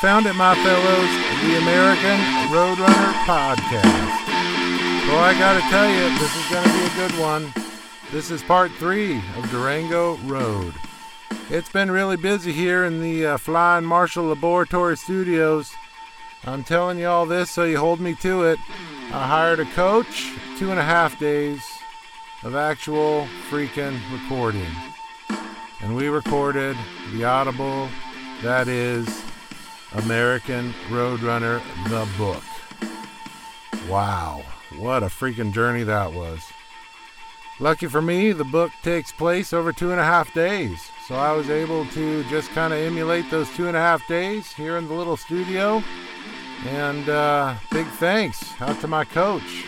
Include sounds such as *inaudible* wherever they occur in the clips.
found it, my fellows, the American Roadrunner Podcast. Well, I gotta tell you, this is gonna be a good one. This is part three of Durango Road. It's been really busy here in the uh, Flying Marshall Laboratory Studios. I'm telling you all this so you hold me to it. I hired a coach, two and a half days of actual freaking recording. And we recorded the Audible that is American Roadrunner, the book. Wow, what a freaking journey that was. Lucky for me, the book takes place over two and a half days. So I was able to just kind of emulate those two and a half days here in the little studio. And uh, big thanks out to my coach.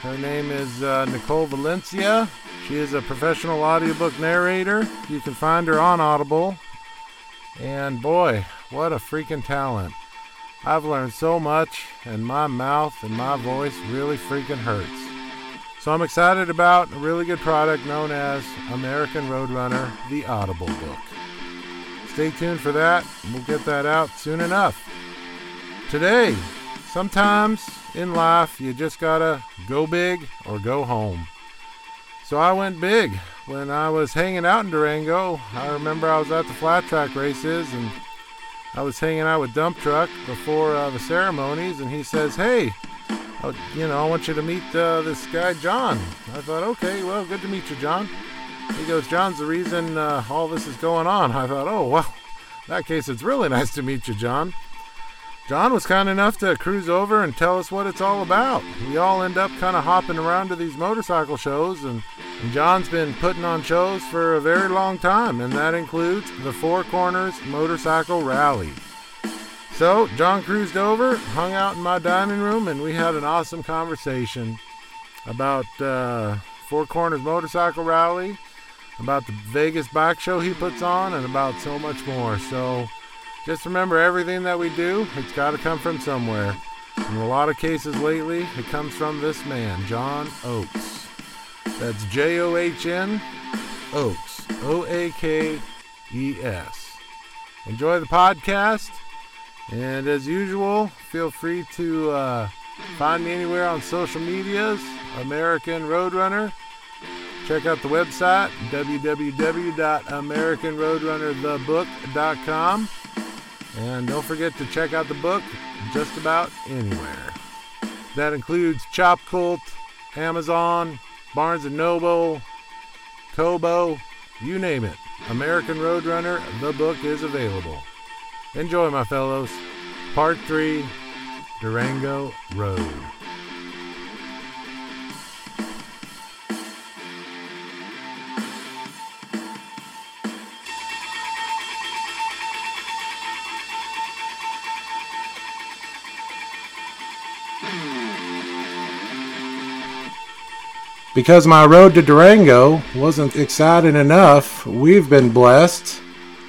Her name is uh, Nicole Valencia. She is a professional audiobook narrator. You can find her on Audible. And boy, what a freaking talent. I've learned so much, and my mouth and my voice really freaking hurts. So I'm excited about a really good product known as American Roadrunner, the Audible book. Stay tuned for that. We'll get that out soon enough. Today, sometimes in life you just gotta go big or go home. So I went big when I was hanging out in Durango. I remember I was at the flat track races and I was hanging out with Dump Truck before uh, the ceremonies, and he says, "Hey, uh, you know, I want you to meet uh, this guy, John." I thought, "Okay, well, good to meet you, John." He goes, "John's the reason uh, all this is going on." I thought, "Oh, well, in that case, it's really *laughs* nice to meet you, John." John was kind enough to cruise over and tell us what it's all about. We all end up kind of hopping around to these motorcycle shows, and, and, John's been putting on shows for a very long time, and that includes the Four Corners Motorcycle Rally. So, John cruised over, hung out in my dining room, and we had an awesome conversation about uh, Four Corners Motorcycle Rally, about the Vegas bike show he puts on, and about so much more. So, just remember everything that we do, it's got to come from somewhere. In a lot of cases lately, it comes from this man, John Oakes. That's J O H N Oakes. O A K E S. Enjoy the podcast. And as usual, feel free to uh, find me anywhere on social medias, American Roadrunner. Check out the website, www.americanroadrunnerthebook.com. And don't forget to check out the book just about anywhere. That includes Chop Cult, Amazon, Barnes & Noble, Kobo, you name it. American Roadrunner, the book is available. Enjoy, my fellows. Part 3 Durango Road. Because my road to Durango wasn't exciting enough, we've been blessed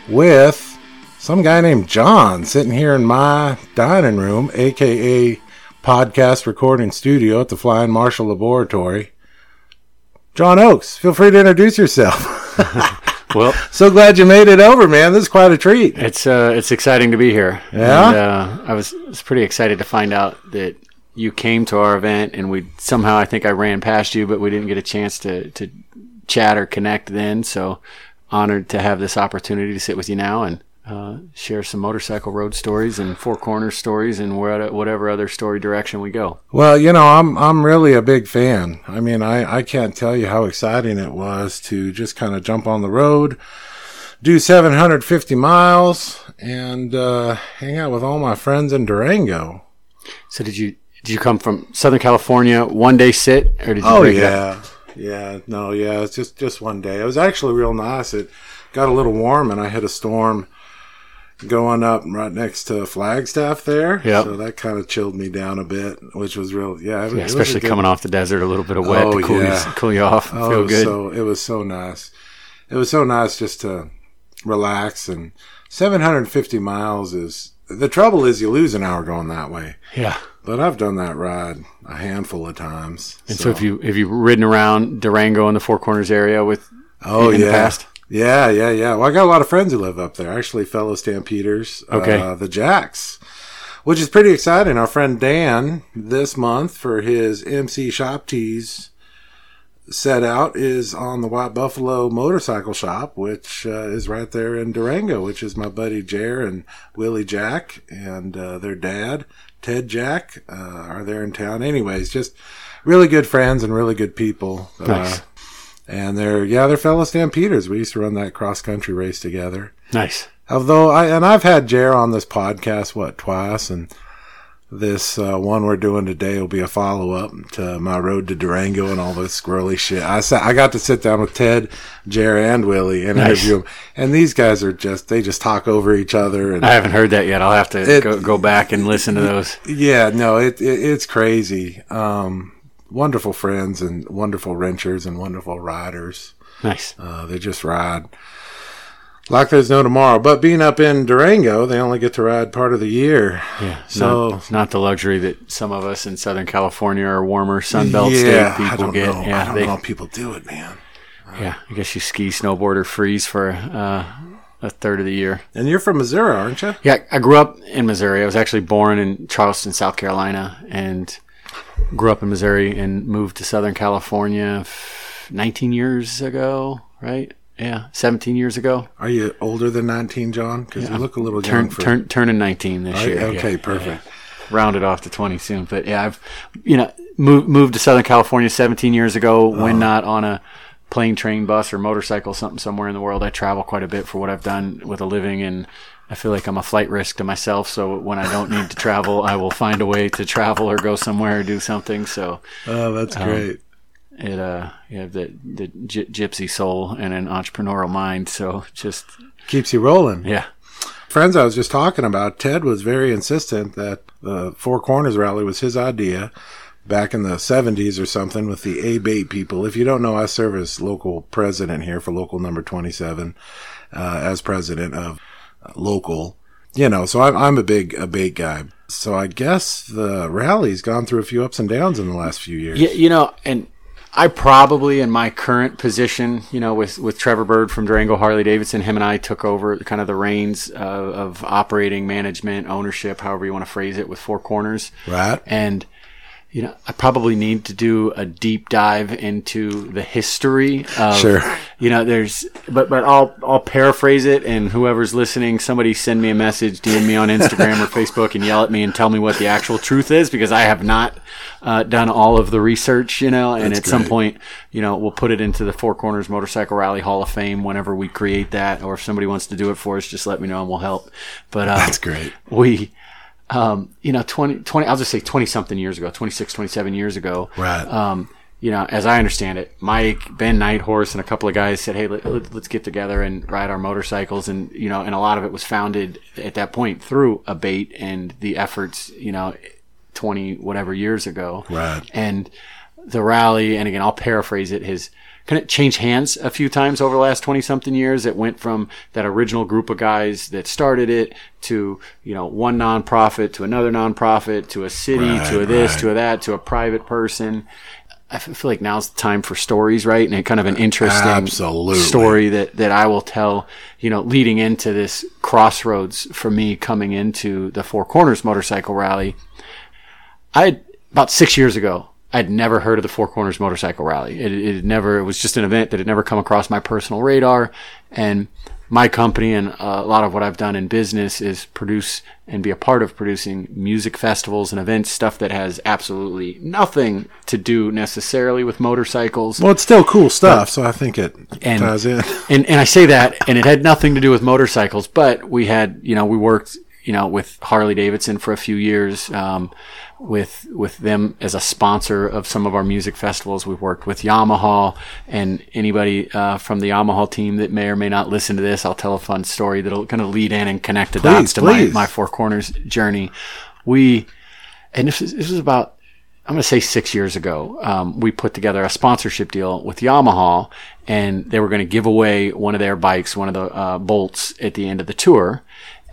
with some guy named John sitting here in my dining room, aka podcast recording studio at the Flying Marshall Laboratory. John Oakes, feel free to introduce yourself. *laughs* well, so glad you made it over, man. This is quite a treat. It's uh, it's exciting to be here. Yeah, and, uh, I was was pretty excited to find out that you came to our event and we somehow I think I ran past you, but we didn't get a chance to to chat or connect then. So honored to have this opportunity to sit with you now and uh, share some motorcycle road stories and four corners stories and whatever other story direction we go. Well, you know, I'm I'm really a big fan. I mean, I I can't tell you how exciting it was to just kind of jump on the road, do 750 miles, and uh, hang out with all my friends in Durango. So did you did you come from Southern California one day sit or did you? Oh yeah, yeah. No, yeah. It's just just one day. It was actually real nice. It got a little warm, and I had a storm going up right next to Flagstaff there. Yeah. So that kind of chilled me down a bit, which was real. Yeah. yeah especially good, coming off the desert, a little bit of wet oh, to cool, yeah. you, cool you off. Oh, feel good. So it was so nice. It was so nice just to relax and 750 miles is the trouble is you lose an hour going that way. Yeah. But I've done that ride a handful of times. And so, so have you have you ridden around Durango in the Four Corners area with Oh in yeah. the past? Yeah, yeah, yeah. Well, I got a lot of friends who live up there. Actually, fellow Stampeders. Okay. Uh, the Jacks, which is pretty exciting. Our friend Dan this month for his MC Shop Tees set out is on the White Buffalo Motorcycle Shop, which uh, is right there in Durango, which is my buddy Jer and Willie Jack and uh, their dad, Ted Jack, uh, are there in town. Anyways, just really good friends and really good people. Nice. Uh, and they're, yeah, they're fellow Stampeders. We used to run that cross country race together. Nice. Although I, and I've had Jer on this podcast, what, twice, and this uh, one we're doing today will be a follow up to my road to Durango and all this squirrely shit. I sat, I got to sit down with Ted, Jer, and Willie and Nice. interview them, and these guys are just they just talk over each other and I haven't heard that yet. I'll have to It- go, go back and listen to those. yeah, no, it, it it's crazy. Um, wonderful friends and wonderful wrenchers and wonderful riders. Nice. Uh, they just ride like there's no tomorrow. But being up in Durango, they only get to ride part of the year. Yeah. So- not, not the luxury that some of us in Southern California or warmer Sunbelt yeah, state people get. know. Yeah. I don't they, know how people do it, man. yeah. I guess you ski, snowboard, or freeze for uh, a third of the year. And you're from Missouri, aren't you? Yeah, I grew up in Missouri. I was actually born in Charleston, South Carolina, and grew up in Missouri and moved to Southern California 19 years ago, right? Yeah, 17 years ago. Are you older than 19, John? Because you look a little Turn, young for. turn, turning 19 this Oh, year. okay, yeah. perfect. rounded off to 20 soon. But yeah, I've, you know, moved, moved to Southern California 17 years ago Uh-huh. when not on a plane, train, bus, or motorcycle, something somewhere in the world. I travel quite a bit for what I've done with a living and I feel like I'm a flight risk to myself. So when I don't need to travel, I will find a way to travel or go somewhere or do something. So Oh, that's great. It, uh, you have the, the gy- gypsy soul and an entrepreneurial mind. So just, Keeps you rolling. yeah. Friends I was just talking about, Ted was very insistent that the Four Corners rally was his idea back in the 70s or something with the ABATE people. If you don't know, I serve as local president here for local number 27 uh, as president of uh, local. You know, so I'm, I'm a big ABATE guy. So I guess the rally's gone through a few ups and downs in the last few years. Yeah, you know, and I probably in my current position, you know, with with Trevor Bird from Durango Harley Davidson, him and I took over kind of the reins of, of operating, management, ownership, however you want to phrase it, with Four Corners, Right. and you know, I probably need to do a deep dive into the history of, Sure. you know, there's, but, but I'll, I'll paraphrase it and whoever's listening, somebody send me a message, DM me on Instagram or Facebook and yell at me and tell me what the actual truth is because I have not, uh, done all of the research, you know, and That's at some point, you know, we'll put it into the Four Corners Motorcycle Rally Hall of Fame whenever we create that, or if somebody wants to do it for us, just let me know and we'll help. But, uh, That's great. we um, you know 20, 20 i'll just say 20 something years ago 26 27 years ago Right. um, you know as i understand it mike ben nighthorse and a couple of guys said hey let, let's get together and ride our motorcycles and you know and a lot of it was founded at that point through ABATE and the efforts you know 20 whatever years ago Right. and the rally and again i'll paraphrase it has kind of changed hands a few times over the last 20 something years it went from that original group of guys that started it to you know one nonprofit to another nonprofit to a city Right, to a this right. to a that to a private person I feel like now's the time for stories, right? And it kind of an interesting Absolutely. story that, that I will tell, you know, leading into this crossroads for me coming into the Four Corners Motorcycle Rally. I about six years ago, I'd never heard of the Four Corners Motorcycle Rally. It, it never, it was just an event that had never come across my personal radar. And my company and uh, a lot of what I've done in business is produce and be a part of producing music festivals and events, stuff that has absolutely nothing to do necessarily with motorcycles. Well, it's still cool stuff, so I think it And- ties in. and and I say that, and it had nothing to do with motorcycles, but we had, you know, we worked, you know, with Harley Davidson for a few years, um, with with them as a sponsor of some of our music festivals. We've worked with Yamaha, and anybody uh, from the Yamaha team that may or may not listen to this, I'll tell a fun story that'll kind of lead in and connect the dots to my please. my Four Corners journey. We, and this was, this was about I'm going to say six years ago, um, we put together a sponsorship deal with Yamaha, and they were going to give away one of their bikes, one of the uh, bolts, at the end of the tour.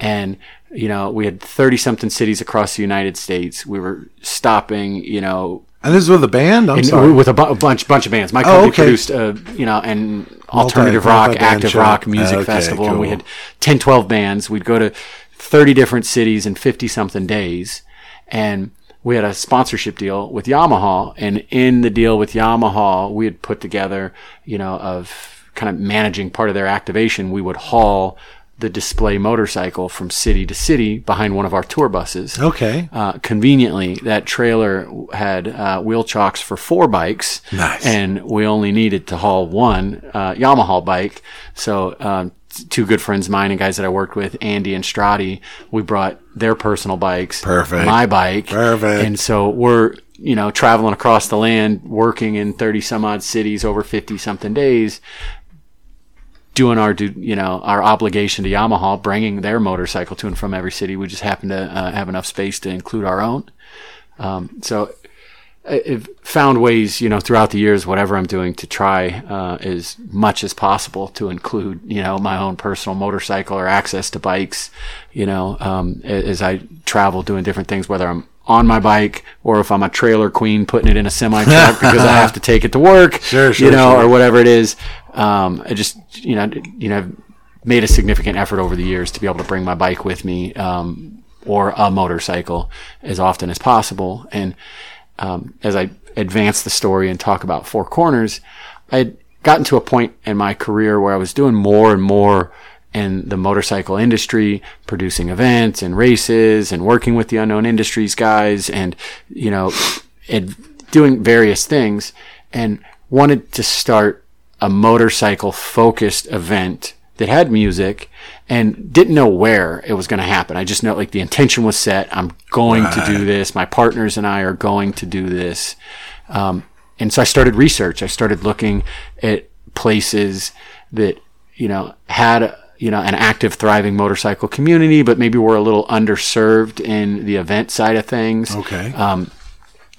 And you know, we had thirty something cities across the United States. We were stopping, you know, And this is with a band? I'm sorry. with a, bu- a bunch bunch of bands. My company oh, okay. produced, a, you know, and alternative rock, active multi-band rock music Okay, festival, and we had 10, 12 bands. We'd go to 30 different cities in 50 something days. And we had a sponsorship deal with Yamaha. And in the deal with Yamaha, we had put together, you know, of kind of managing part of their activation. We would haul the display motorcycle from city to city behind one of our tour buses. Okay. Uh, conveniently, that trailer had uh, wheel chocks for four bikes, Nice. and we only needed to haul one uh, Yamaha bike. So, um, two good friends of mine and guys that I worked with, Andy and Strati, we brought their personal bikes, Perfect. my bike, Perfect. and so we're you know traveling across the land, working in thirty some odd cities over fifty something days doing our you know our obligation to Yamaha, bringing their motorcycle to and from every city. We just happen to uh, have enough space to include our own. Um, so I've found ways, you know, throughout the years, whatever I'm doing, to try uh, as much as possible to include, you know, my own personal motorcycle or access to bikes, you know, um, as I travel doing different things, whether I'm on my bike or if I'm a trailer queen putting it in a semi truck *laughs* because I have to take it to work, Sure, sure, you know, sure. or whatever it is. Um, I just, you know, you know, I've made a significant effort over the years to be able to bring my bike with me, um, or a motorcycle as often as possible. And, um, as I advance the story and talk about Four Corners, I had gotten to a point in my career where I was doing more and more in the motorcycle industry, producing events and races and working with the unknown industries guys and, you know, and doing various things and wanted to start a motorcycle focused event that had music and didn't know where it was going to happen. I just know like the intention was set. I'm going to do this. My partners and I are going to do this. Um, and so I started research. I started looking at places that, you know, had, you know, an active, thriving motorcycle community, but maybe we're a little underserved in the event side of things Okay. um,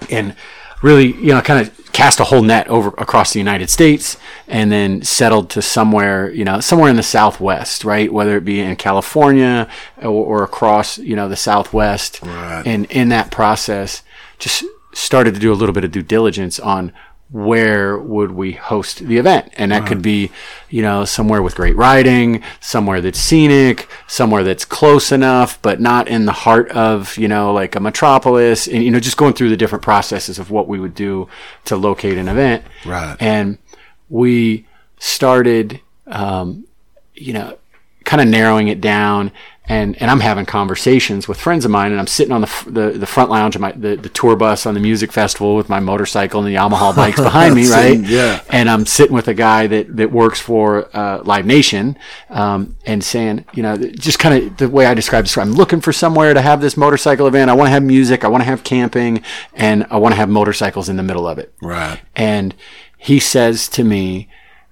and really, you know, kind of cast a whole net over across the United States, and then settled to somewhere, you know, somewhere in the Southwest, right? Whether it be in California or, or across, you know, the Southwest, Right. and in that process, just started to do a little bit of due diligence on where would we host the event? And that could be you know somewhere with great riding somewhere that's scenic somewhere that's close enough but not in the heart of you know like a metropolis and you know just going through the different processes of what we would do to locate an event. Right. and we started um, you know kind of narrowing it down and and I'm having conversations with friends of mine and I'm sitting on the the, the front lounge of my the, the tour bus on the music festival with my motorcycle and the Yamaha *laughs* bikes behind me right yeah. and I'm sitting with a guy that that works for uh, Live Nation um, and saying you know just kind of the way I describe this I'm looking for somewhere to have this motorcycle event I want to have music I want to have camping and I want to have motorcycles in the middle of it Right. and he says to me,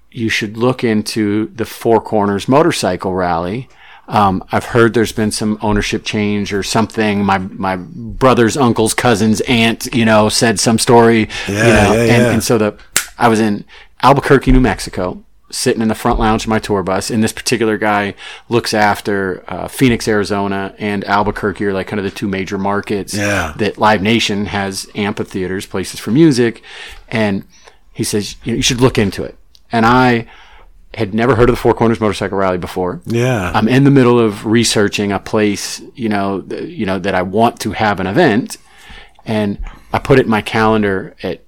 "You should look into the Four Corners Motorcycle Rally." Um, I've heard there's been some ownership change or something. My my brother's uncle's cousin's aunt, you know, said some story. you Yeah, know, yeah, and, yeah. and so the I was in Albuquerque, New Mexico, sitting in the front lounge of my tour bus, and this particular guy looks after uh, Phoenix, Arizona, and Albuquerque are like kind of the two major markets Yeah. that Live Nation has amphitheaters, places for music, and he says you, know, you should look into it. And I had never heard of the Four Corners Motorcycle Rally before. Yeah. I'm in the middle of researching a place, you know, th- you know that I want to have an event, and I put it in my calendar at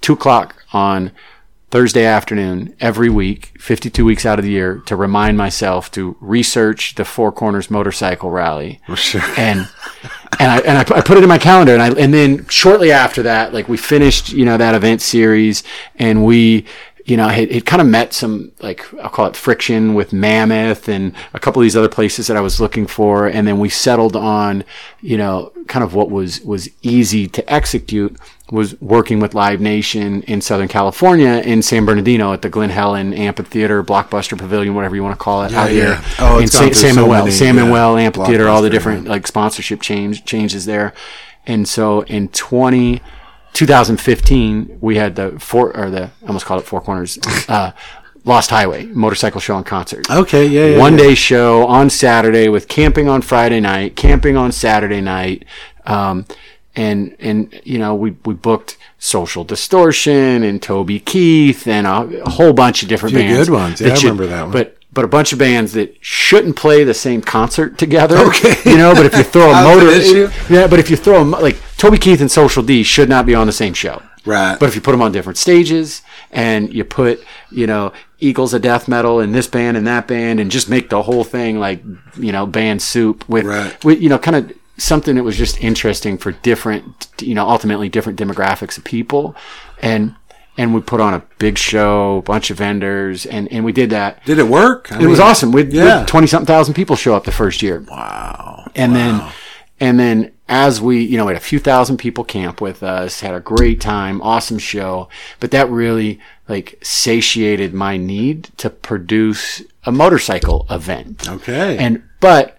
two o'clock on Thursday afternoon every week, 52 weeks out of the year, to remind myself to research the Four Corners Motorcycle Rally *laughs* sure. and and I and I, I put it in my calendar and I and then shortly after that like we finished you know that event series and we you know it, it kind of met some like I'll call it friction with Mammoth and a couple of these other places that I was looking for and then we settled on you know kind of what was was easy to execute was working with Live Nation in Southern California in San Bernardino at the Glen Helen Amphitheater, Blockbuster Pavilion, whatever you want to call it, out yeah. here. Oh, in it's Sa- gone through San so Manuel, yeah, Amphitheater, all the different like sponsorship change changes there. And so in 20, 2015, we had the four or the I almost called it Four Corners, uh, Lost Highway motorcycle show and concert. Okay. Yeah. yeah One yeah. day show on Saturday with camping on Friday night, camping on Saturday night, um, and and you know we we booked Social Distortion and Toby Keith and a, a whole bunch of different bands. good ones. Yeah, I remember that one. But but a bunch of bands that shouldn't play the same concert together. *laughs* Okay. You know, but if you throw a *laughs* motor, yeah, but if you throw them like Toby Keith and Social D should not be on the same show. Right. But if you put them on different stages and you put, you know, Eagles of Death Metal in this band and that band and just make the whole thing like, you know, band soup with, Right. with you know, kind of something that was just interesting for different, you know, ultimately different demographics of people. And, and we put on a big show, bunch of vendors, and, and we did that. Did it work? I It was awesome. We yeah. had twenty something thousand people show up the first year. Wow. And then, and then as we, you know, we had a few thousand people camp with us, had a great time, awesome show. But that really like satiated my need to produce a motorcycle event. Okay. And, but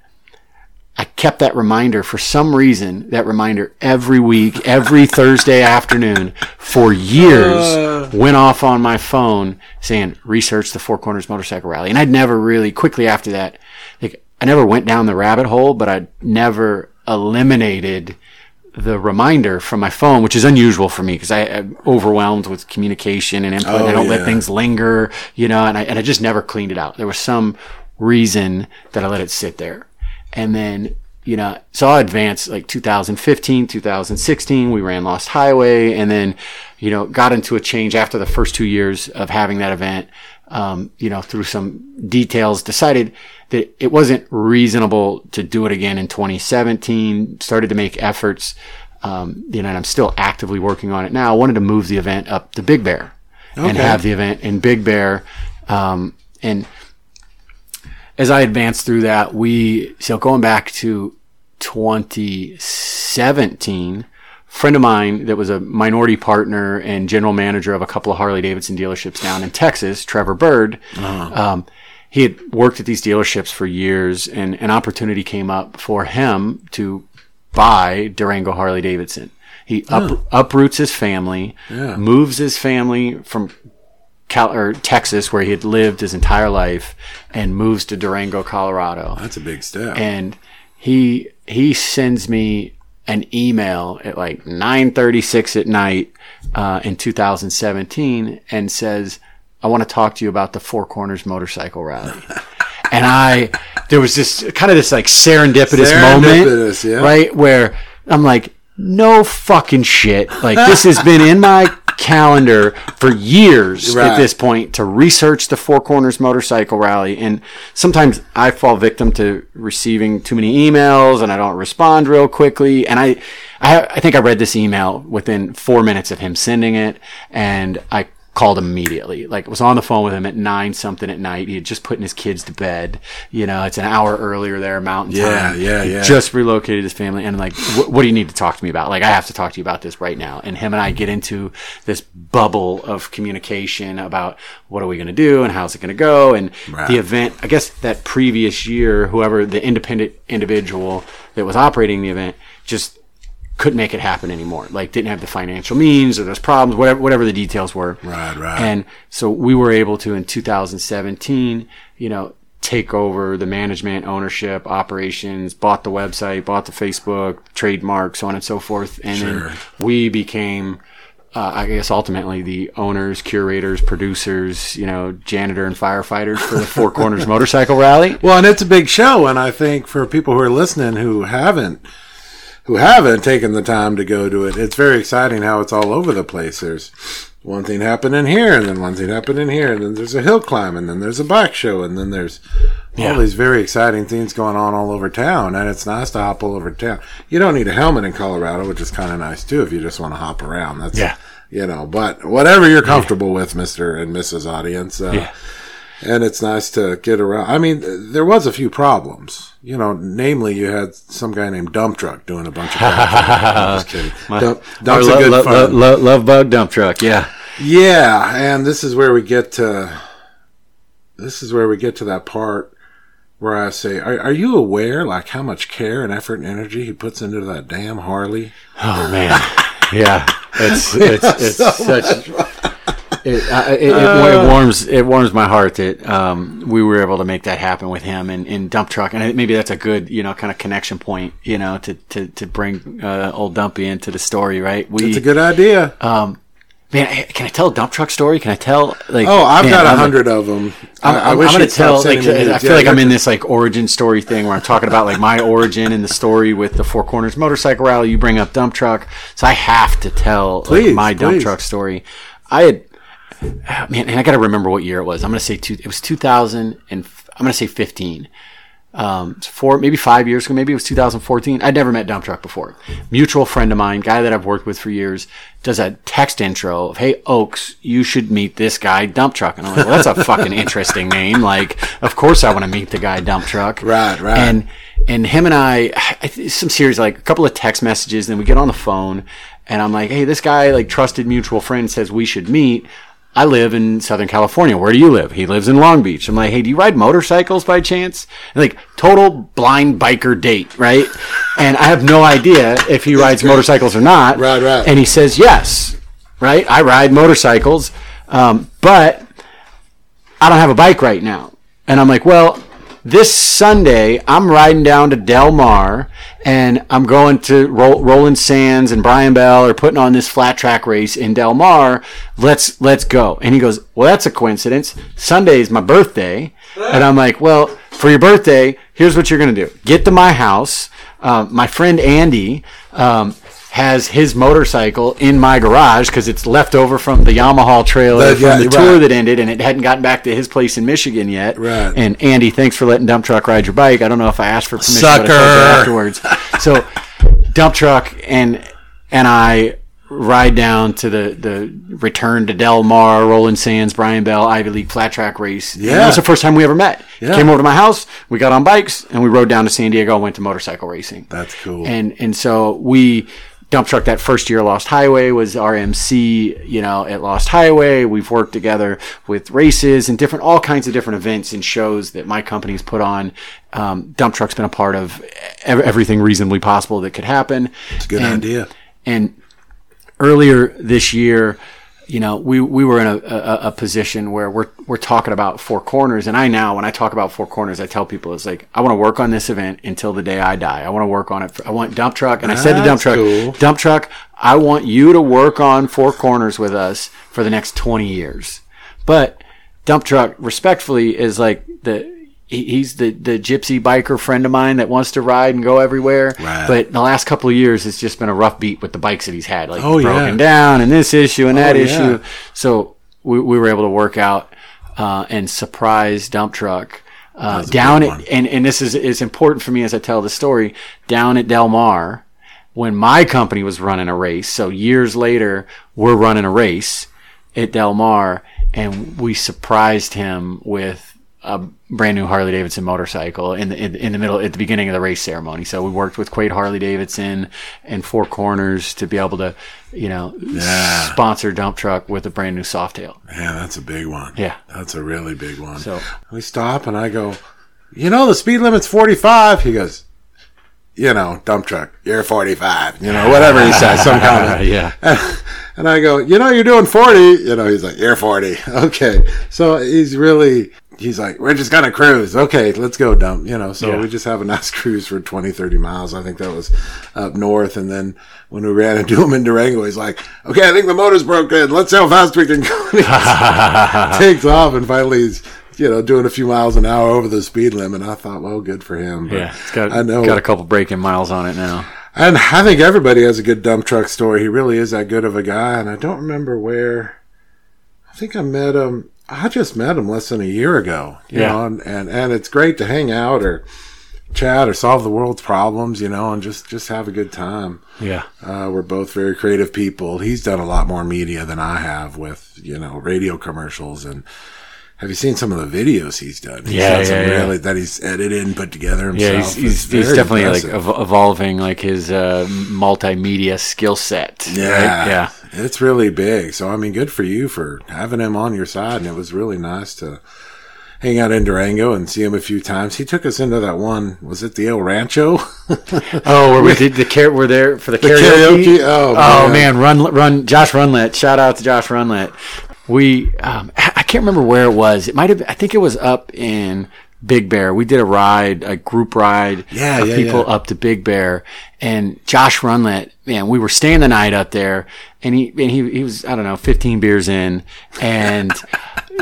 I kept that reminder for some reason, that reminder every week, every *laughs* Thursday afternoon for years uh. went off on my phone saying, research the Four Corners Motorcycle Rally. And I'd never really, quickly after that, like, I never went down the rabbit hole, but I'd never eliminated the reminder from my phone, which is unusual for me because I am overwhelmed with communication and input. and I Oh, don't yeah. let things linger, you know, and I, and I just never cleaned it out. There was some reason that I let it sit there. And then, you know, so I advanced like 2015, 2016, we ran Lost Highway and then, you know, got into a change after the first two years of having that event. Um, you know, through some details, decided that it wasn't reasonable to do it again in 2017. Started to make efforts, um, you know, and I'm still actively working on it now. I wanted to move the event up to Big Bear and have the event in Big Bear. Um, and as I advanced through that, we, so going back to 2017, friend of mine that was a minority partner and general manager of a couple of Harley Davidson dealerships down in Texas, Trevor Bird, um, he had worked at these dealerships for years and an opportunity came up for him to buy Durango Harley Davidson. He up, uproots his family, Yeah. moves his family from Cal- or Texas, where he had lived his entire life, and moves to Durango, Colorado. That's a big step. And he he sends me an email at like 9:36 at night uh, in 2017 and says, "I want to talk to you about the Four Corners Motorcycle Rally." *laughs* and I there was this kind of this like serendipitous, Serendipitous, moment, yeah. right, where I'm like, "No fucking shit!" Like this has been in my calendar for years Right. at this point to research the Four Corners Motorcycle Rally. And sometimes I fall victim to receiving too many emails and I don't respond real quickly. And I, I, I think I read this email within four minutes of him sending it and I called him immediately. Like was on the phone with him at nine something at night. He had just putting his kids to bed. You know, it's an hour earlier there, mountain Yeah, time. yeah, He yeah. Just relocated his family and like, what, what do you need to talk to me about? Like, I have to talk to you about this right now. And him and I get into this bubble of communication about what are we going to do and how's it going to go. And Right. the event, I guess that previous year, whoever the independent individual that was operating the event just couldn't make it happen anymore. Like didn't have the financial means or there's problems, whatever, whatever the details were. Right, right. And so we were able to in 2017, you know, take over the management, ownership, operations, bought the website, bought the Facebook, trademark, so on and so forth. And Sure. then we became, uh, I guess ultimately the owners, curators, producers, you know, janitor and firefighters for the *laughs* Four Corners Motorcycle Rally. Well, and it's a big show, and I think for people who are listening who haven't who haven't taken the time to go to it, it's very exciting how it's all over the place. There's one thing happening here, and then one thing happening here, and then there's a hill climb, and then there's a bike show, and then there's Yeah. all these very exciting things going on all over town, and it's nice to hop all over town. You don't need a helmet in Colorado, which is kind of nice too if you just want to hop around. That's Yeah. you know, but whatever you're comfortable with, Mister and Mrs. Audience. Uh, Yeah. And it's nice to get around. I mean, there was a few problems. You know, namely, you had some guy named Dump Truck doing a bunch of. I'm just *laughs* kidding. Dump, Dump's a good lo- fun. lo- lo- love bug dump truck. Yeah. yeah, and this is where we get to. This is where we get to that part where I say, "Are, are you aware, like, how much care and effort and energy he puts into that damn Harley?" Oh man, *laughs* yeah, it's it's *laughs* it's such. It, it, uh, it, warms it warms my heart that um, we were able to make that happen with him and in dump truck, and maybe that's a good you know kind of connection point, you know, to to to bring uh, old Dumpy into the story, right? We It's a good idea. um, man, can I tell a dump truck story? Can I tell like? oh, I've man, got a hundred of them. I'm, I, I I'm, wish I'm gonna tell. Like, I feel like I'm in this like origin story thing where I'm talking about like my *laughs* origin and the story with the Four Corners Motorcycle Rally. You bring up dump truck, so I have to tell like, Please, my dump truck story. I had *sighs* man, and I got to remember what year it was. I'm gonna say two. It was 2000 and I'm gonna say 15. Um, four, maybe five years ago, maybe it was 2014. I'd never met Dump Truck before. Mutual friend of mine, guy that I've worked with for years, does a text intro of, Hey, Oakes, you should meet this guy, Dump Truck. And I'm like, well, that's a fucking interesting name. Like, of course I want to meet the guy, Dump Truck. Right, right. And, and him and I, I some series, like a couple of text messages, then we get on the phone and I'm like, Hey, this guy, like trusted mutual friend says we should meet. I live in Southern California. Where do you live? He lives in Long Beach. I'm like, hey, do you ride motorcycles by chance? And like, total blind biker date, right? *laughs* And I have no idea if he rides motorcycles or not. Right, right. And he says, yes, right? I ride motorcycles, um, but I don't have a bike right now. And I'm like, well, this Sunday, I'm riding down to Del Mar and I'm going to Roll, Roland Sands and Brian Bell are putting on this flat track race in Del Mar. Let's, let's go. And he goes, well, that's a coincidence. Sunday is my birthday. And I'm like, well, for your birthday, here's what you're going to do. Get to my house. Um, my friend Andy, um, has his motorcycle in my garage because it's left over from the Yamaha trailer That- from yeah, the right. tour that ended and it hadn't gotten back to his place in Michigan yet. Right. And Andy, thanks for letting Dump Truck ride your bike. I don't know if I asked for permission, but I Sucker. afterwards. *laughs* So Dump Truck and and I ride down to the the return to Del Mar, Roland Sands, Brian Bell, Ivy League flat track race. And Yeah. that was the first time we ever met. Yeah. Came over to my house, we got on bikes, and we rode down to San Diego and went to motorcycle racing. That's cool. And and so we dump truck that first year Lost Highway was RMC, you know, at Lost Highway. We've worked together with races and different all kinds of different events and shows that my company's put on. Um, dump truck's been a part of ev- everything reasonably possible that could happen. It's a good And- idea. And earlier this year, you know, we, we were in a, a, a position where we're, we're talking about four corners. And I now, when I talk about four corners, I tell people it's like, I want to work on this event until the day I die. I want to work on it. For, I want dump truck. And I said to dump truck, cool. dump truck, I want you to work on four corners with us for the next 20 years. But dump truck respectfully is like the, he- he's the, the gypsy biker friend of mine that wants to ride and go everywhere. Right. But the last couple of years, it's just been a rough beat with the bikes that he's had, like Oh, broken yeah. down and this issue and that Oh, yeah. issue. So we, we were able to work out uh, and surprise dump truck uh, down at, and, and this is, is important for me as I tell the story down at Del Mar when my company was running a race. So years later, we're running a race at Del Mar and we surprised him with a brand new Harley Davidson motorcycle in the in, in the middle at the beginning of the race ceremony. So we worked with Quaid Harley Davidson and Four Corners to be able to, you know, Yeah. sponsor dump truck with a brand new Softail. Yeah, that's a big one. Yeah. That's a really big one. So- we stop and I go, you know, the speed limit's 45. He goes, you know, dump truck, you're 45. You know, whatever he says, some comment. *laughs* yeah. And I go, you know, you're doing 40. You know, he's like, you're 40. *laughs* Okay. So he's really, he's like, we're just going to cruise. Okay, let's go dump. You know, so Yeah. we just have a nice *laughs* cruise for 20, 30 miles. I think that was up north. And then when we ran into him in Durango, he's like, okay, I think the motor's broken. Let's see how fast we can go. *laughs* *laughs* Takes off and finally he's, you know, doing a few miles an hour over the speed limit. I thought, well, good for him. But Yeah. It's got, I know. got a couple breaking miles on it now. And I think everybody has a good dump truck story. He really is that good of a guy. And I don't remember where. I think I met him. I just met him less than a year ago. You Yeah. know, and, and, and it's great to hang out or chat or solve the world's problems, you know, and just, just have a good time. Yeah. Uh, we're both very creative people. He's done a lot more media than I have with, you know, radio commercials and have you seen some of the videos he's done? He's Yeah, done some yeah, yeah. really that he's edited and put together himself. Yeah, he's, he's, he's definitely impressive. like evolving like his uh, multimedia skill set. right? Yeah. It's really big. So, I mean, good for you for having him on your side. And it was really nice to hang out in Durango and see him a few times. He took us into that one, was it the El Rancho? *laughs* Oh, where we did the car- we're there for the, The karaoke. karaoke? Oh, Oh, man. man, run run Josh Runlet. Shout out to Josh Runlet. we um, I can't remember where it was. It might have. I think it was up in Big Bear. We did a ride, a group ride Yeah, of yeah, people yeah. up to Big Bear, and Josh Runlet. Man, we were staying the night up there, and he and he he was I don't know 15 beers in, and.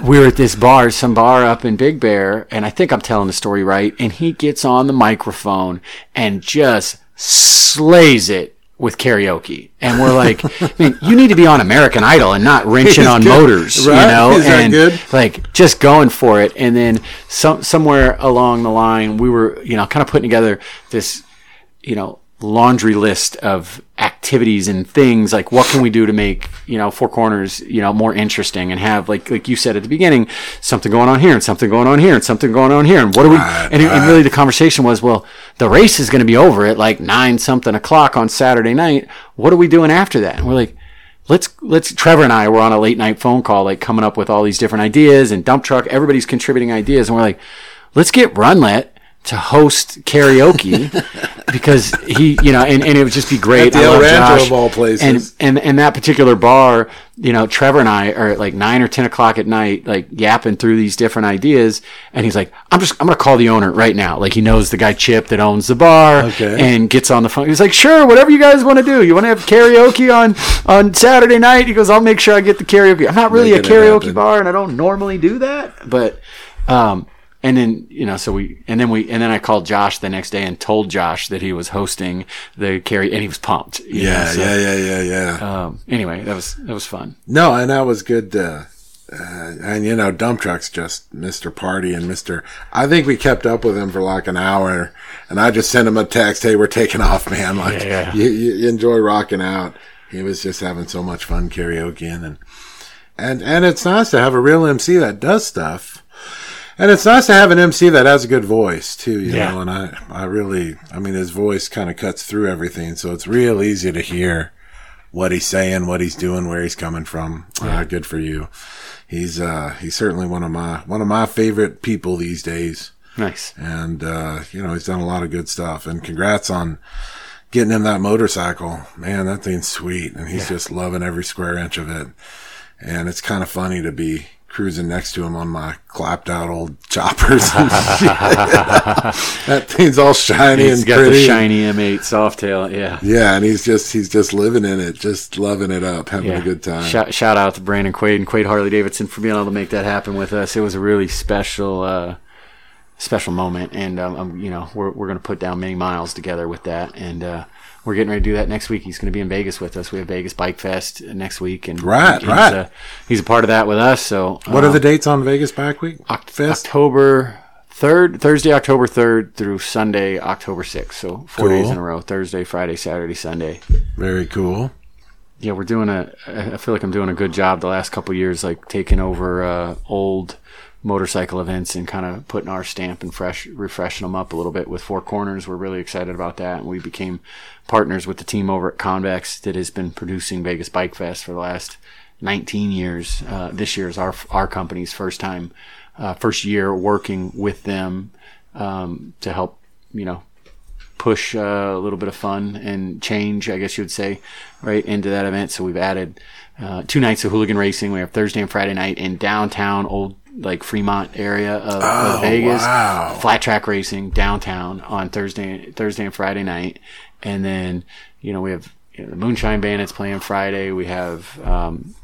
We were at this bar, some bar up in Big Bear, and I think I'm telling the story right. And he gets on the microphone and just slays it with karaoke. And we're like, *laughs* man, you need to be on American Idol and not wrenching He's *laughs* on good, motors, right? you know? Is and good? like just going for it. And then some somewhere along the line, we were, you know, kind of putting together this, you know, laundry list of activities and things like what can we do to make you know four corners you know more interesting and have like like you said at the beginning something going on here and something going on here and something going on here. And what do we Right, and, it- and really the conversation was well the race is going to be over at like nine something o'clock on saturday night. What are we doing after that? And we're like let's let's trevor and i were on a late night phone call like coming up with all these different ideas and dump truck everybody's contributing ideas. And we're like let's get runlet to host karaoke *laughs* because he you know and, and it would just be great At the El Rancho Josh. of all places. and and and that particular bar, you know, Trevor and I are at like nine or ten o'clock at night, like yapping through these different ideas, and he's like, "I'm just, I'm gonna call the owner right now." Like he knows the guy Chip that owns the bar, Okay. and gets on the phone. He's like, "Sure, whatever you guys want to do. You want to have karaoke on on Saturday night?" He goes, "I'll make sure I get the karaoke." I'm not really Making a karaoke bar, and I don't normally do that, but. um and then you know, so we and then we and then I called Josh the next day and told Josh that he was hosting the carry, and he was pumped. know, Yeah, so- yeah, yeah, yeah, yeah. um, anyway, that was that was fun. No, and that was good. Uh, uh, and you know, dump truck's just Mr. Party and Mr. I think we kept up with him for like an hour, and I just sent him a text, "Hey, we're taking off, man. Like, Yeah, yeah. You, you enjoy rocking out." He was just having so much fun karaokeing, and and and it's nice to have a real MC that does stuff. And it's nice to have an MC that has a good voice too, you Yeah. know. And I, I really, I mean, his voice kind of cuts through everything, so it's real easy to hear what he's saying, what he's doing, where he's coming from. Uh, good for you. He's uh, he's certainly one of my one of my favorite people these days, Nice. and uh, you know he's done a lot of good stuff. And congrats on getting him that motorcycle, man. That thing's sweet, and he's just loving every square inch of it. And it's kind of funny to be cruising next to him on my clapped out old choppers. and shit. *laughs* that thing's all shiny He's and got pretty. the shiny M8 Softail. Yeah. Yeah, and he's just he's just living in it, just loving it up, having Yeah. a good time. Shout, shout out to Brandon Quaid and Quaid Harley Davidson for being able to make that happen with us. It was a really special, uh, special moment, and um, um, you know we're we're gonna put down many miles together with that, and uh, we're getting ready to do that next week. He's gonna be in Vegas with us. We have Vegas Bike Fest next week, and Right, he's, right. uh, he's a part of that with us. So What are um, the dates on Vegas Back Week Fest? October third, Thursday, October third through Sunday, October sixth. So four days in a row: Thursday, Friday, Saturday, Sunday. Very cool. Yeah, we're doing a. I feel like I'm doing a good job the last couple years, like taking over uh, old motorcycle events and kind of putting our stamp and fresh, refreshing them up a little bit with Four Corners. We're really excited about that, and we became partners with the team over at Convex that has been producing Vegas Bike Fest for the last 19 years. Uh, this year is our our company's first time, uh, first year working with them um, to help, you know, push uh, a little bit of fun and change, I guess you would say, right into that event. So we've added uh, two nights of hooligan racing. We have Thursday and Friday night in downtown, old like Fremont area of, of Vegas. wow. Flat track racing downtown on Thursday, Thursday and Friday night, and then you know we have you know, the Moonshine Bandits playing Friday. We have um,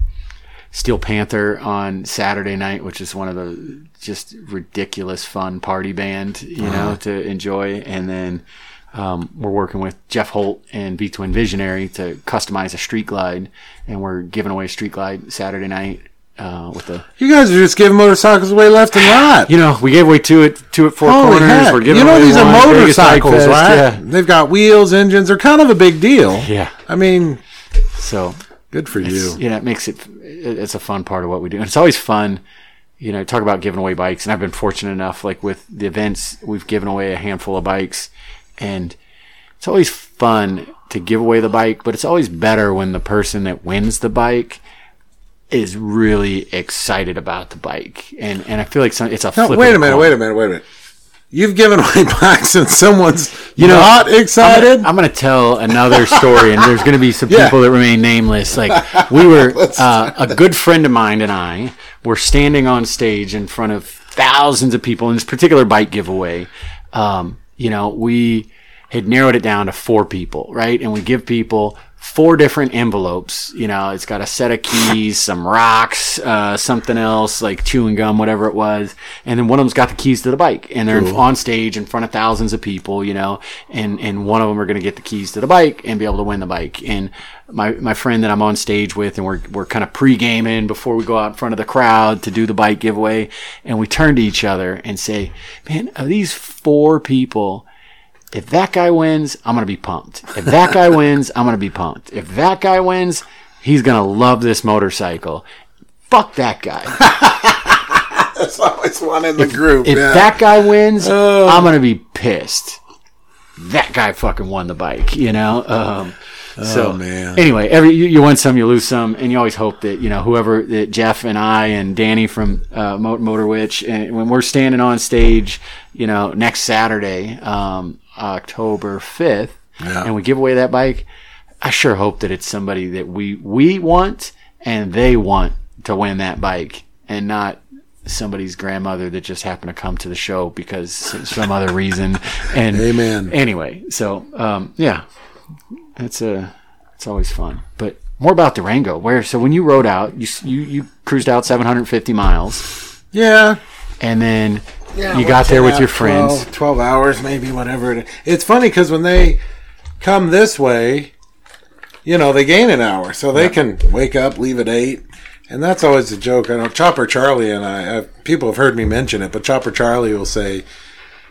Steel Panther on Saturday night, which is one of the just ridiculous fun party band, you know, to enjoy. And then um, we're working with Jeff Holt and V Twin Visionary to customize a street glide, and we're giving away a street glide Saturday night uh, with the. You guys are just giving motorcycles away left and right. You know, we gave away two at two at Four Holy Corners. heck. We're giving You know these are motorcycles, Fest, right? Yeah. They've got wheels, engines. They're kind of a big deal. Yeah. I mean, So good for you. know, it makes it it's a fun part of what we do. And it's always fun, you know, talk about giving away bikes. And I've been fortunate enough, like with the events, we've given away a handful of bikes, and it's always fun to give away the bike. But it's always better when the person that wins the bike is really excited about the bike. And and I feel like some, it's a No, flip wait a minute, coin. wait a minute, wait a minute. You've given *laughs* away bikes and someone's You know, not I'm excited. I'm gonna tell another story, and there's gonna be some *laughs* Yeah. people that remain nameless. Like we were, *laughs* uh, a good friend of mine and I were standing on stage in front of thousands of people in this particular bike giveaway. Um, you know, we had narrowed it down to four people, right? And we give people four different envelopes. You know, it's got a set of keys, some rocks, uh, something else like chewing gum, whatever it was. And then one of them's got the keys to the bike and they're on stage in front of thousands of people, you know, and, and one of them are going to get the keys to the bike and be able to win the bike. And my, my friend that I'm on stage with and we're, we're kind of pre-gaming before we go out in front of the crowd to do the bike giveaway. And we turn to each other and say, man, of these four people, if that guy wins, I'm gonna be pumped. If that guy *laughs* wins, I'm gonna be pumped. If that guy wins, he's gonna love this motorcycle. Fuck that guy. *laughs* There's always one in the group. If yeah. that guy wins, I'm gonna be pissed. That guy fucking won the bike, you know. Um, so man. anyway, every you, you win some, you lose some, and you always hope that you know whoever that Jeff and I and Danny from uh, Motor Witch, and when we're standing on stage, you know, next Saturday, um, October fifth, Yeah. and we give away that bike. I sure hope that it's somebody that we we want and they want to win that bike, and not somebody's grandmother that just happened to come to the show because some other reason. *laughs* And Amen. Anyway, so um, yeah, it's a it's always fun. But more about Durango. Where so when you rode out, you you you cruised out 750 miles, yeah. and then Yeah, you got there with your friends. 12, 12 hours, maybe, whatever it is. It's funny because when they come this way, you know, they gain an hour. So they can wake up, leave at 8. And that's always a joke. I know Chopper Charlie and I, uh, people have heard me mention it, but Chopper Charlie will say,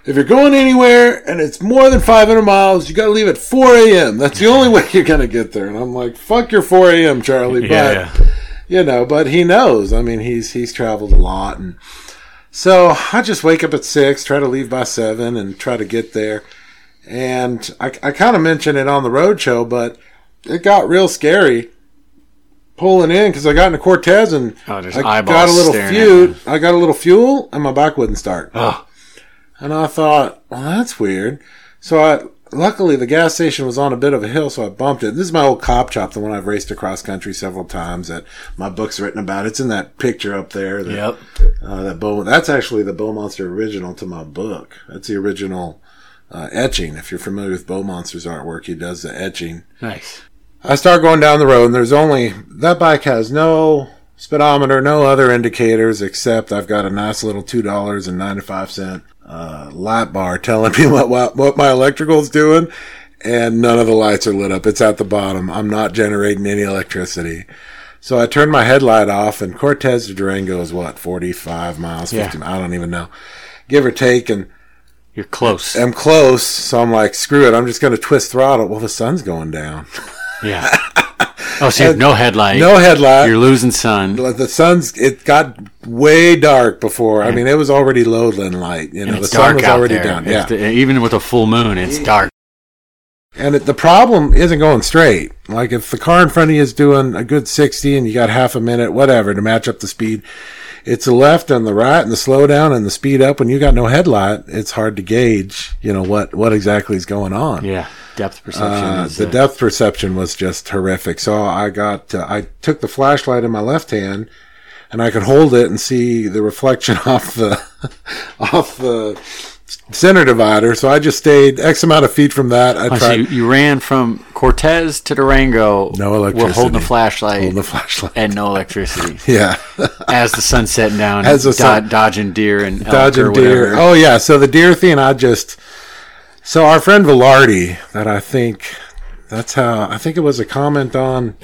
if you're going anywhere and it's more than 500 miles, you got to leave at 4 a.m. That's the only *laughs* way you're going to get there. And I'm like, fuck your 4 a.m., Charlie. *laughs* Yeah, but, you know, but he knows. I mean, he's, he's traveled a lot and, so I just wake up at six, try to leave by seven, and try to get there. And I, I kind of mentioned it on the road show, but it got real scary pulling in because I got into Cortez and Oh, I got a little fuel. I got a little fuel, and my bike wouldn't start. Oh. And I thought, well, that's weird. So I luckily the gas station was on a bit of a hill, so I bumped it. This is my old cop chop, the one I've raced across country several times. That my book's written about. It's in that picture up there. That, Yep. uh, that bow. That's actually the Bow Monster original to my book. That's the original uh, etching. If you're familiar with Bow Monster's artwork, he does the etching. Nice. I start going down the road, and there's only that bike has no speedometer, no other indicators except I've got a nice little two dollars and ninety five cent uh, light bar telling *laughs* me what, what what my electrical's doing, and none of the lights are lit up. It's at the bottom. I'm not generating any electricity. So I turned my headlight off, and Cortez to Durango is what forty five miles, Yeah. 50 I don't even know, give or take, and. You're close. I'm close, so I'm like, screw it. I'm just going to twist throttle. Well, the sun's going down. Yeah. *laughs* Oh, so you have no headlight. No headlight. You're losing sun. The sun's it got way dark before. I mean, it was already lowland light. You know, the sun was already there. down. It's Yeah, the- even with a full moon, it's dark. and it, the problem isn't going straight. Like if the car in front of you is doing a good sixty and you got half a minute, whatever, to match up the speed, it's the left and the right and the slow down and the speed up. When you got no headlight, it's hard to gauge. You know what what exactly is going on. Yeah. Depth perception. Uh, is, the depth perception was just horrific. So I got, uh, I took the flashlight in my left hand, and I could hold it and see the reflection *laughs* off the, off the center divider. So I just stayed X amount of feet from that. I Oh, so you, you ran from Cortez to Durango. No We're holding a flashlight holding the flashlight. and no electricity *laughs* yeah, *laughs* as the sun's setting down. As the do- sun- dodging deer and dodging deer. Oh yeah. So the deer thing, I just. So our friend Velarde, that I think, that's how I think it was a comment on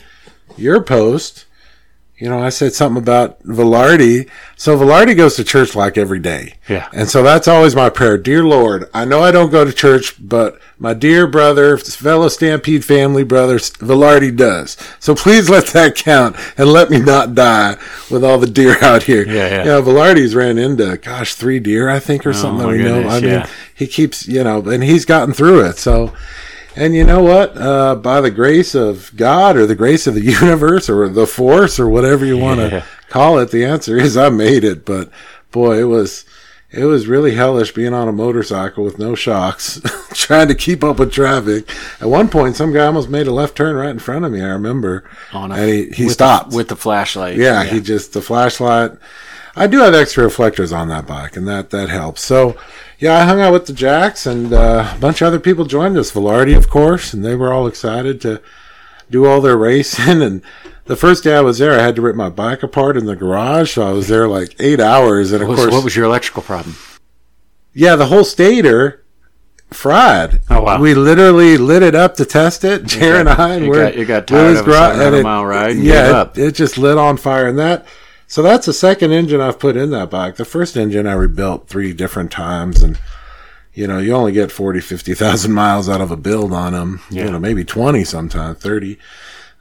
your post. You know, I said something about Velarde. So Velarde goes to church like every day. Yeah. And so that's always my prayer. Dear Lord, I know I don't go to church, but my dear brother, fellow Stampede family brother, Velarde does. So please let that count and let me not die with all the deer out here. Yeah, yeah. You know, Velarde's ran into, gosh, three deer, I think, or oh, something that my we know. goodness, I mean, he keeps, you know, and he's gotten through it. So, and you know what? Uh, by the grace of God or the grace of the *laughs* universe or the force or whatever you want to Yeah. call it, the answer is I made it. But boy, it was, it was really hellish being on a motorcycle with no shocks, *laughs* trying to keep up with traffic. At one point, some guy almost made a left turn right in front of me. I remember, On a- and he, he with stopped the, with the flashlight. yeah, he just the flashlight. I do have extra reflectors on that bike, and that that helps. So, yeah, I hung out with the Jacks, and uh, a bunch of other people joined us. Velarde, of course, and they were all excited to do all their *laughs* racing. And the first day I was there, I had to rip my bike apart in the garage, so I was there like eight hours. And of was, course, what was your electrical problem? yeah, the whole stator fried. Oh, wow. We literally lit it up to test it. Jared and I, and you we're got- you got tired of a garage, 700 and it- mile ride and Yeah, it- up. It, just lit on fire, and that. So that's the second engine I've put in that bike. The first engine I rebuilt three different times, and you know you only get 40, 50,000 miles out of a build on them. Yeah. You know, maybe twenty sometimes, thirty.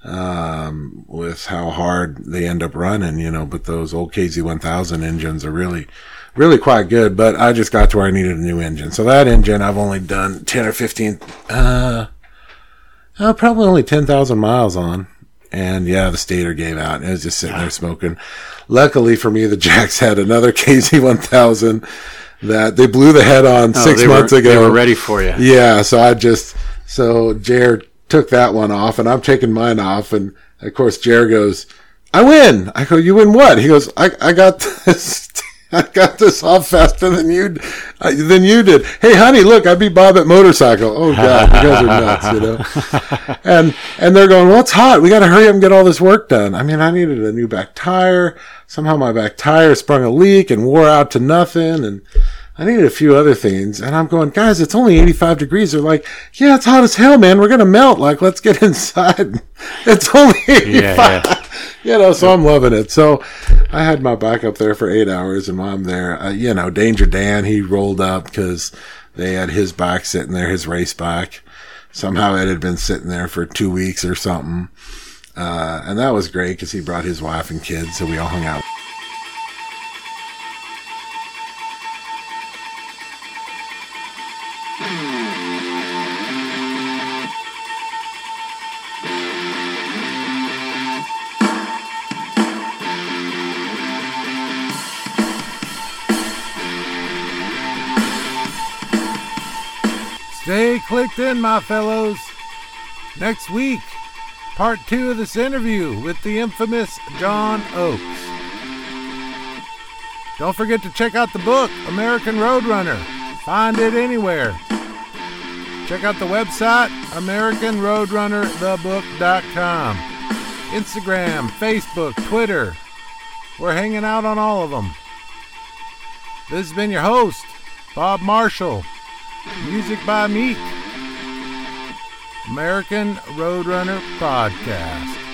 Um, with how hard they end up running, you know, but those old KZ1000 engines are really, really quite good. But I just got to where I needed a new engine. So that engine I've only done 10 or 15, uh, uh probably only 10,000 miles on. And yeah, the stator gave out and it was just sitting there smoking. Luckily for me, the Jacks *laughs* had another KZ1000 that they blew the head on Oh, six months were, ago. They were ready for you. Yeah, so I just so Jared took that one off, and I'm taking mine off, and of course Jared goes, "I win." I go, "You win what?" He goes, "I I got *laughs* this." I got this off faster than you uh, than you did. Hey, honey, look, I beat Bob at motorcycle. Oh God, you guys are nuts, you know. *laughs* And and they're going, well, it's hot. We got to hurry up and get all this work done. I mean, I needed a new back tire. Somehow my back tire sprung a leak and wore out to nothing, and I needed a few other things. And I'm going, guys, it's only 85 degrees. They're like, yeah, it's hot as hell, man. We're gonna melt. Like, let's get *laughs* inside. It's only 85. Yeah, yeah. You know, so I'm loving it. So I had my bike up there for eight hours, and while I'm there, uh, you know, Danger Dan, he rolled up because they had his bike sitting there, his race bike. Somehow it had been sitting there for two weeks or something. Uh, and that was great because he brought his wife and kids, so we all hung out. Clicked in, my fellows. Next week, part two of this interview with the infamous John Oakes. Don't forget to check out the book, American Roadrunner. Find it anywhere. Check out the website, AmericanRoadrunnerTheBook.com. Instagram, Facebook, Twitter. We're hanging out on all of them. This has been your host, Bob Marshall. Music by Meek. American Roadrunner Podcast.